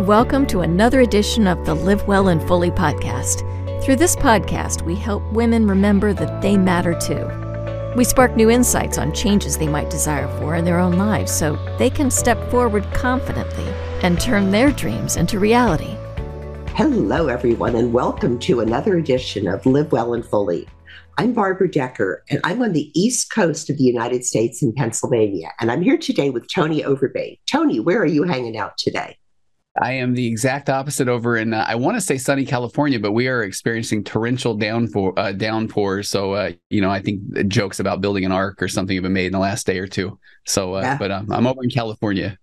Welcome to another edition of the Live Well and Fully podcast. Through this podcast, we help women remember that they matter too. We spark new insights on changes they might desire for in their own lives so they can step forward confidently and turn their dreams into reality. Hello, everyone, and welcome to another edition of Live Well and Fully. I'm Barbara Decker, and I'm on the East Coast of the United States in Pennsylvania. And I'm here today with Tony Overbay. Tony, where are you hanging out today? I am the exact opposite over in uh, I want to say sunny California, but we are experiencing torrential downpour uh, downpours. So uh, you know, I think jokes about building an ark or something have been made in the last day or two. So, uh, yeah. but um, I'm over in California.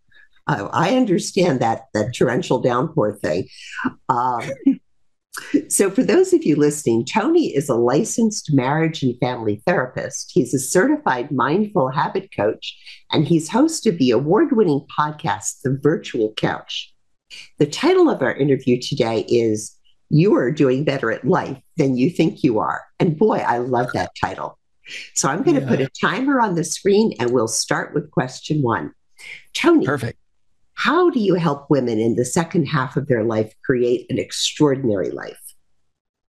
I understand that that torrential downpour thing. Um, so, for those of you listening, Tony is a licensed marriage and family therapist. He's a certified mindful habit coach, and he's host of the award winning podcast, The Virtual Couch. The title of our interview today is You Are Doing Better at Life Than You Think You Are. And boy, I love that title. So I'm going to yeah. put a timer on the screen and we'll start with question one. Tony. Perfect. How do you help women in the second half of their life create an extraordinary life?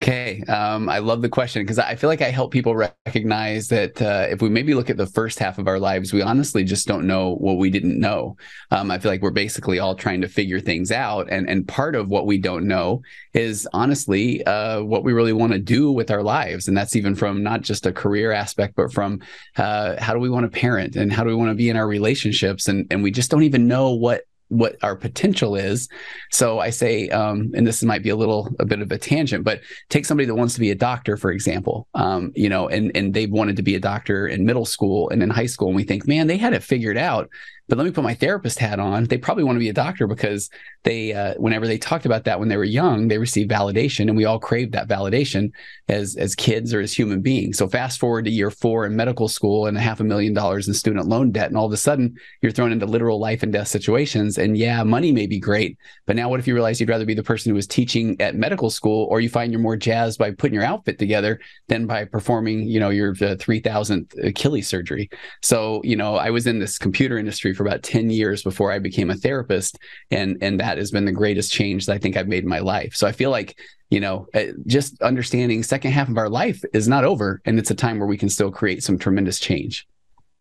Okay. Um, I love the question because I feel like I help people recognize that uh, if we maybe look at the first half of our lives, we honestly just don't know what we didn't know. Um, I feel like we're basically all trying to figure things out. And, and part of what we don't know is honestly uh, what we really want to do with our lives. And that's even from not just a career aspect, but from uh, how do we want to parent and how do we want to be in our relationships? And, and we just don't even know what what our potential is. So I say, um, and this might be a little a bit of a tangent, but take somebody that wants to be a doctor, for example, um, you know, and and they wanted to be a doctor in middle school and in high school, and we think, man, they had it figured out. But let me put my therapist hat on. They probably want to be a doctor because they, uh, whenever they talked about that when they were young, they received validation, and we all crave that validation as as kids or as human beings. So fast forward to year four in medical school and a half a million dollars in student loan debt, and all of a sudden you're thrown into literal life and death situations. And yeah, money may be great, but now what if you realize you'd rather be the person who was teaching at medical school, or you find you're more jazzed by putting your outfit together than by performing, you know, your three thousandth Achilles surgery. So you know, I was in this computer industry for about 10 years before I became a therapist. And, and that has been the greatest change that I think I've made in my life. So I feel like, you know, uh, just understanding second half of our life is not over. And it's a time where we can still create some tremendous change.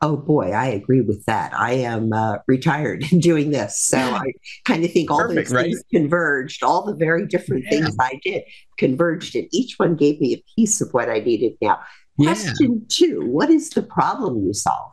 Oh boy, I agree with that. I am uh, retired doing this. So I kind of think all Perfect, those things right? converged, all the very different yeah. things I did converged, and each one gave me a piece of what I needed now. Question two What is the problem you solve?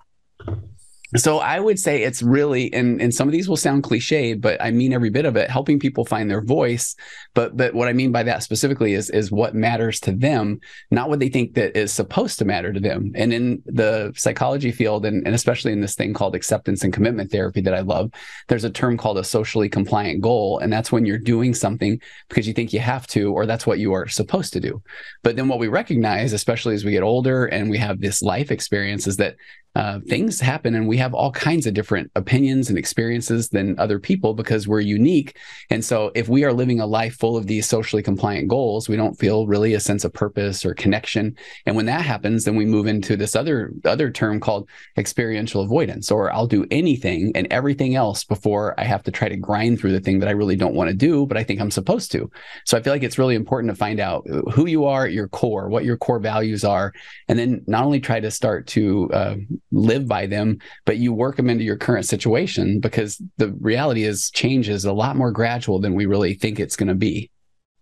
So I would say it's really, and and some of these will sound cliched, but I mean every bit of it, helping people find their voice. But but what I mean by that specifically is is what matters to them, not what they think that is supposed to matter to them. And in the psychology field, and, and especially in this thing called acceptance and commitment therapy that I love, there's a term called a socially compliant goal, and that's when you're doing something because you think you have to, or that's what you are supposed to do. But then what we recognize, especially as we get older and we have this life experience, is that uh, things happen and we have all kinds of different opinions and experiences than other people because we're unique. And so, if we are living a life full of these socially compliant goals, we don't feel really a sense of purpose or connection. And when that happens, then we move into this other other term called experiential avoidance, or I'll do anything and everything else before I have to try to grind through the thing that I really don't want to do, but I think I'm supposed to. So I feel like it's really important to find out who you are at your core, what your core values are, and then not only try to start to uh, live by them, but you work them into your current situation because the reality is change is a lot more gradual than we really think it's going to be.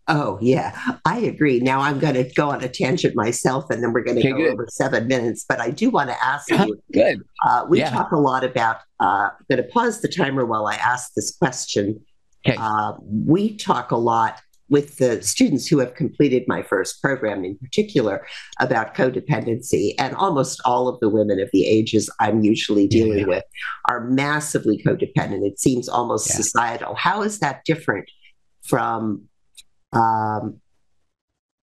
Oh, yeah, I agree. Now I'm going to go on a tangent myself and then we're going to okay, go good. over seven minutes. But I do want to ask you good. Uh, we yeah. talk a lot about, uh, I'm going to pause the timer while I ask this question. Okay. Uh, we talk a lot with the students who have completed my first program in particular about codependency. And almost all of the women of the ages I'm usually dealing yeah. with are massively codependent. It seems almost yeah. societal. How is that different from um,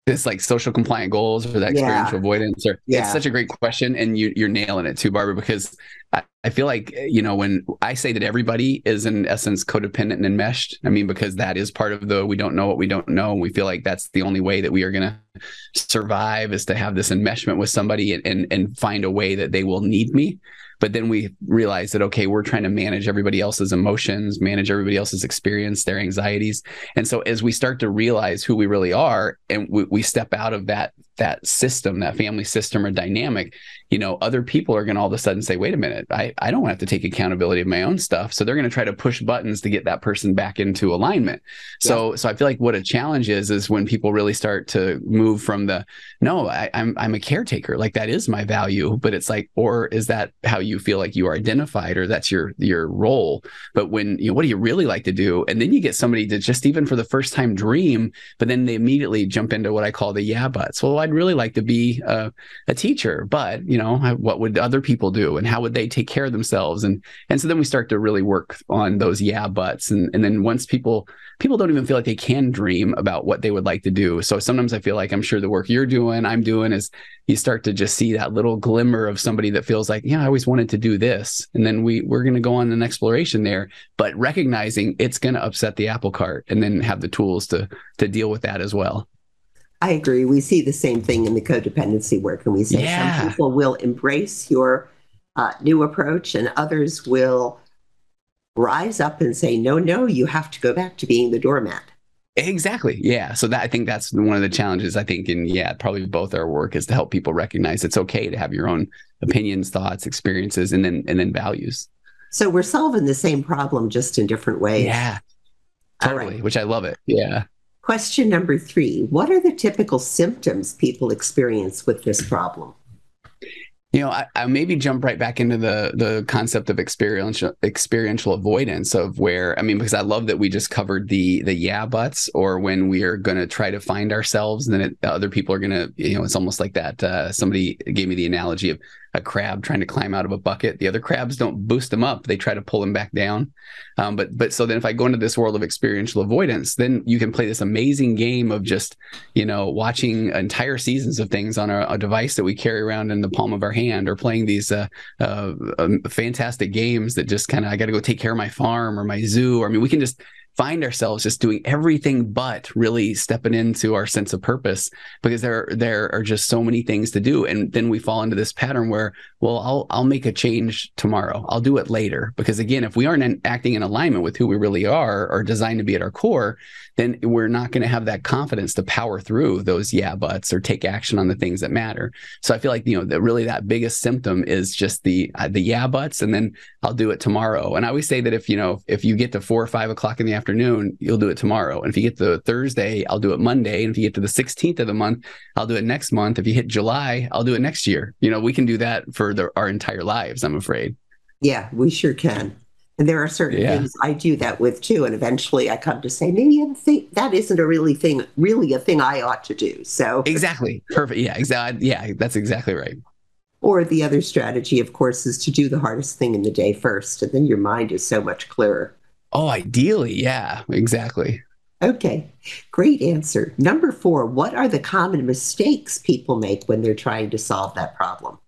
this like social compliant goals or that experiential yeah. avoidance or yeah. it's such a great question and you, you're nailing it too barbara because I, I, feel like you know when i say that everybody is in essence codependent and enmeshed i mean because that is part of the we don't know what we don't know we feel like that's the only way that we are going to survive is to have this enmeshment with somebody and, and and find a way that they will need me but then we realize that okay we're trying to manage everybody else's emotions manage everybody else's experience their anxieties. And so as we start to realize who we really are and we, we step out of that that system that family system or dynamic you know other people are going to all of a sudden say wait a minute i, I don't have to take accountability of my own stuff. So they're going to try to push buttons to get that person back into alignment. So yeah. so i feel like what a challenge is is when people really start to move from the no I, I'm, I'm a caretaker like that is my value but it's like or is that how you feel like you are identified or that's your your role? But when you know what do you really like to do? And then you get somebody to just even for the first time dream but then they immediately jump into what i call the yeah buts. Well i'd really like to be a, a teacher but you know what would other people do and how would they take care of themselves? And and so then we start to really work on those yeah buts. And and then once people people don't even feel like they can dream about what they would like to do. So sometimes i feel like i'm sure the work you're doing i'm doing is you start to just see that little glimmer of somebody that feels like yeah i always wanted to do this. And then we we're going to go on an exploration there but recognizing it's going to upset the apple cart and then have the tools to to deal with that as well I agree. We see the same thing in the codependency work, and we say yeah. some people will embrace your uh, new approach, and others will rise up and say, "No, no, you have to go back to being the doormat." Exactly. Yeah. So that I think that's one of the challenges. I think, and yeah, probably both our work is to help people recognize it's okay to have your own opinions, thoughts, experiences, and then and then values. So we're solving the same problem just in different ways. Yeah. Totally. Right. Which I love it. Yeah. Question number three What are the typical symptoms people experience with this problem? You know, I, I, maybe jump right back into the the concept of experiential experiential avoidance of where I mean, because I love that we just covered the the yeah buts, or when we are going to try to find ourselves, and then it, other people are going to, you know, it's almost like that. Uh, somebody gave me the analogy of a crab trying to climb out of a bucket. The other crabs don't boost them up; they try to pull him back down. Um, but but so then if I go into this world of experiential avoidance, then you can play this amazing game of just you know watching entire seasons of things on a, a device that we carry around in the palm of our hand, or playing these uh, uh, um, fantastic games that just kind of I got to go take care of my farm or my zoo. Or, I mean, we can just find ourselves just doing everything but really stepping into our sense of purpose because there there are just so many things to do. And then we fall into this pattern where well I'll I'll make a change tomorrow. I'll do it later. Because again if we aren't acting in alignment with who we really are or designed to be at our core then we're not going to have that confidence to power through those yeah buts or take action on the things that matter. So I feel like you know that really that biggest symptom is just the uh, the yeah buts and then I'll do it tomorrow. And I always say that if you know if you get to four or five o'clock in the afternoon, you'll do it tomorrow. And if you get to Thursday, I'll do it Monday. And if you get to the 16th of the month, I'll do it next month. If you hit July, I'll do it next year. You know, we can do that for the, our entire lives, I'm afraid. Yeah, we sure can. And there are certain yeah. things I do that with too. And eventually I come to say, maybe that isn't a really thing, really a thing I ought to do. So exactly. Perfect. Yeah, exactly. Yeah, that's exactly right. Or the other strategy, of course, is to do the hardest thing in the day first. And then your mind is so much clearer. Oh, ideally. Yeah, exactly. Okay, great answer. Number four, what are the common mistakes people make when they're trying to solve that problem?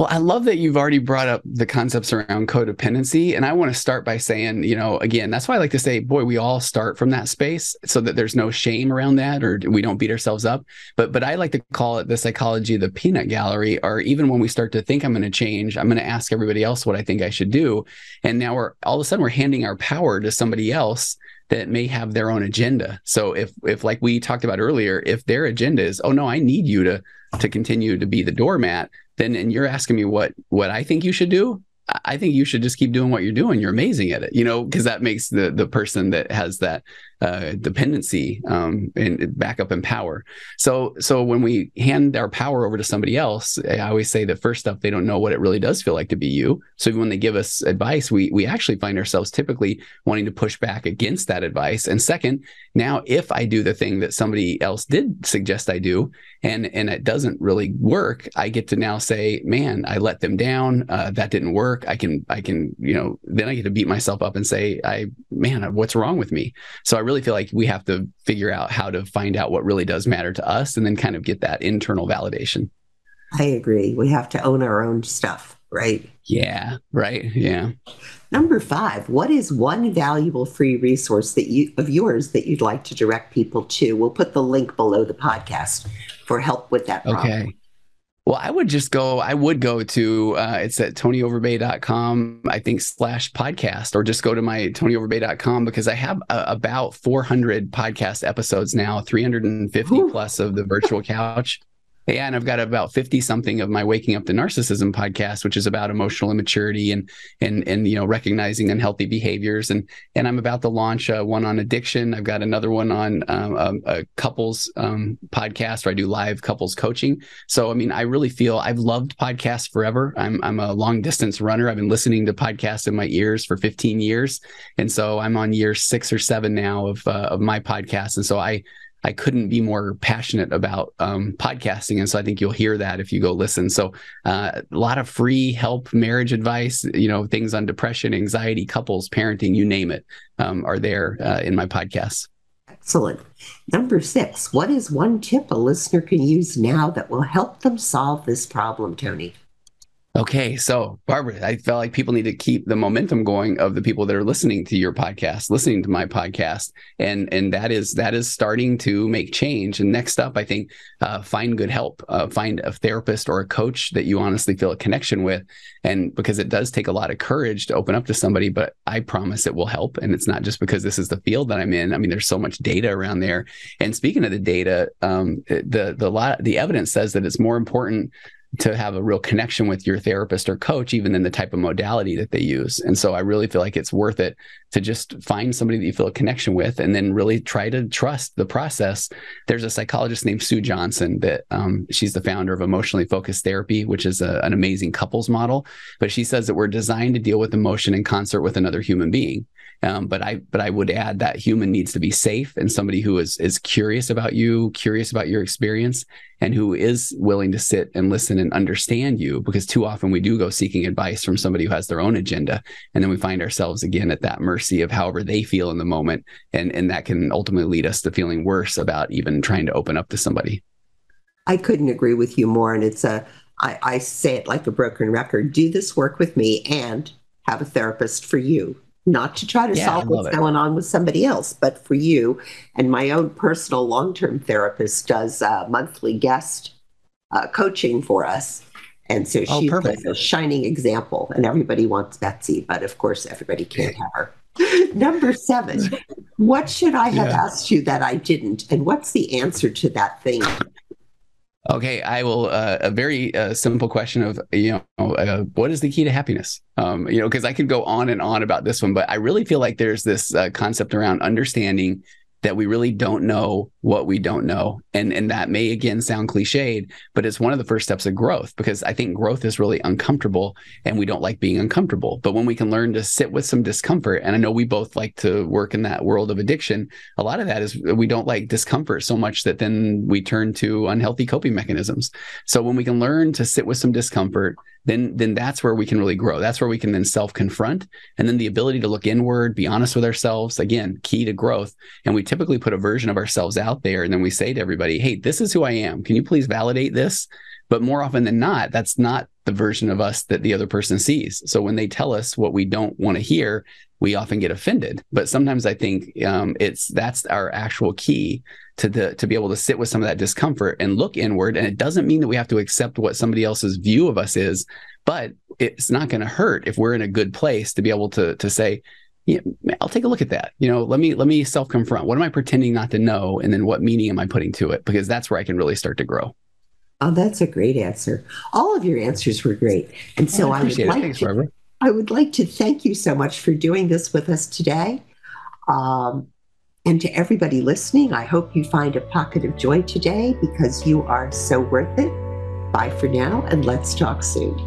Well, I love that you've already brought up the concepts around codependency. And I want to start by saying, you know, again, that's why I like to say, boy, we all start from that space so that there's no shame around that or we don't beat ourselves up. But but I like to call it the psychology of the peanut gallery, or even when we start to think I'm going to change, I'm going to ask everybody else what I think I should do. And now we're all of a sudden we're handing our power to somebody else that may have their own agenda. So if if like we talked about earlier, if their agenda is, oh no, I need you to to continue to be the doormat, then and you're asking me what what I think you should do, I think you should just keep doing what you're doing. You're amazing at it, you know, because that makes the the person that has that uh, dependency um, and backup and power. So so when we hand our power over to somebody else, I always say that first up, they don't know what it really does feel like to be you. So when they give us advice, we we actually find ourselves typically wanting to push back against that advice. And second, now if I do the thing that somebody else did suggest I do, and and it doesn't really work, I get to now say, man, I let them down. Uh, that didn't work. I can I can you know then I get to beat myself up and say, I man, what's wrong with me? So I really feel like we have to figure out how to find out what really does matter to us and then kind of get that internal validation. I agree. We have to own our own stuff, right? Yeah, right. Yeah. Number five, what is one valuable free resource that you of yours that you'd like to direct people to? We'll put the link below the podcast for help with that problem. Okay. Well, I would just go, I would go to, uh, it's at tonyoverbay.com, I think, slash podcast, or just go to my tonyoverbay.com because I have uh, about 400 podcast episodes now, 350 Ooh. plus of the virtual couch. And I've got about 50 something of my Waking Up to Narcissism podcast, which is about emotional immaturity and and and you know recognizing unhealthy behaviors. And and I'm about to launch uh, one on addiction. I've got another one on um, um, a couples um, podcast where I do live couples coaching. So I mean, I really feel I've loved podcasts forever. I'm I'm a long distance runner. I've been listening to podcasts in my ears for 15 years, and so I'm on year six or seven now of uh, of my podcast. And so I I couldn't be more passionate about um, podcasting. And so I think you'll hear that if you go listen. So uh, a lot of free help, marriage advice, you know, things on depression, anxiety, couples, parenting, you name it, um, are there uh, in my podcast. Excellent. Number six, what is one tip a listener can use now that will help them solve this problem, Tony? Okay, so Barbara, I felt like people need to keep the momentum going of the people that are listening to your podcast, listening to my podcast, and and that is that is starting to make change. And next up, I think uh, find good help, uh, find a therapist or a coach that you honestly feel a connection with, and because it does take a lot of courage to open up to somebody, but I promise it will help. And it's not just because this is the field that I'm in. I mean, there's so much data around there. And speaking of the data, um, the the lot the evidence says that it's more important to have a real connection with your therapist or coach, even in the type of modality that they use. And so I really feel like it's worth it to just find somebody that you feel a connection with and then really try to trust the process. There's a psychologist named Sue Johnson that um, she's the founder of Emotionally Focused Therapy, which is a, an amazing couples model. But she says that we're designed to deal with emotion in concert with another human being. Um, but I but I would add that human needs to be safe and somebody who is is curious about you, curious about your experience, and who is willing to sit and listen and understand you. Because too often we do go seeking advice from somebody who has their own agenda, and then we find ourselves again at that mercy of however they feel in the moment, and and that can ultimately lead us to feeling worse about even trying to open up to somebody. I couldn't agree with you more, and it's a I, I say it like a broken record. Do this work with me and have a therapist for you not to try to yeah, solve what's it. going on with somebody else, but for you. And my own personal long term therapist does uh, monthly guest uh, coaching for us. And so oh, she's like a shining example, and everybody wants Betsy, but of course, everybody can't have her. Number seven, what should I have yeah. asked you that I didn't? And what's the answer to that thing? Okay, I will. Uh, a very uh, simple question of you know, uh, what is the key to happiness? Um, you know, because I could go on and on about this one, but I really feel like there's this uh, concept around understanding that we really don't know what we don't know. And and that may again sound cliched, but it's one of the first steps of growth because I think growth is really uncomfortable and we don't like being uncomfortable. But when we can learn to sit with some discomfort, and I know we both like to work in that world of addiction, a lot of that is we don't like discomfort so much that then we turn to unhealthy coping mechanisms. So when we can learn to sit with some discomfort, then then that's where we can really grow. That's where we can then self confront, and then the ability to look inward, be honest with ourselves. Again, key to growth. And we typically put a version of ourselves out there, and then we say to everybody, "Hey, this is who I am. Can you please validate this?" But more often than not, that's not the version of us that the other person sees. So when they tell us what we don't want to hear, we often get offended. But sometimes I think um, it's that's our actual key to the to be able to sit with some of that discomfort and look inward. And it doesn't mean that we have to accept what somebody else's view of us is, but it's not going to hurt if we're in a good place to be able to to say, yeah, I'll take a look at that. You know, let me let me self confront. What am I pretending not to know, and then what meaning am I putting to it? Because that's where I can really start to grow. Oh, that's a great answer. All of your answers were great, and so I, I would like Thanks, to. I would like to thank you so much for doing this with us today. Um, and to everybody listening, I hope you find a pocket of joy today because you are so worth it. Bye for now, and let's talk soon.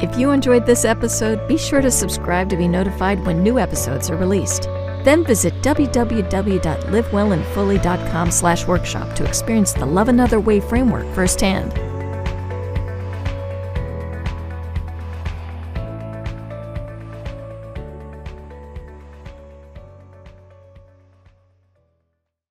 If you enjoyed this episode, be sure to subscribe to be notified when new episodes are released. Then visit www.livewellandfully.com slash workshop to experience the Love Another Way framework firsthand.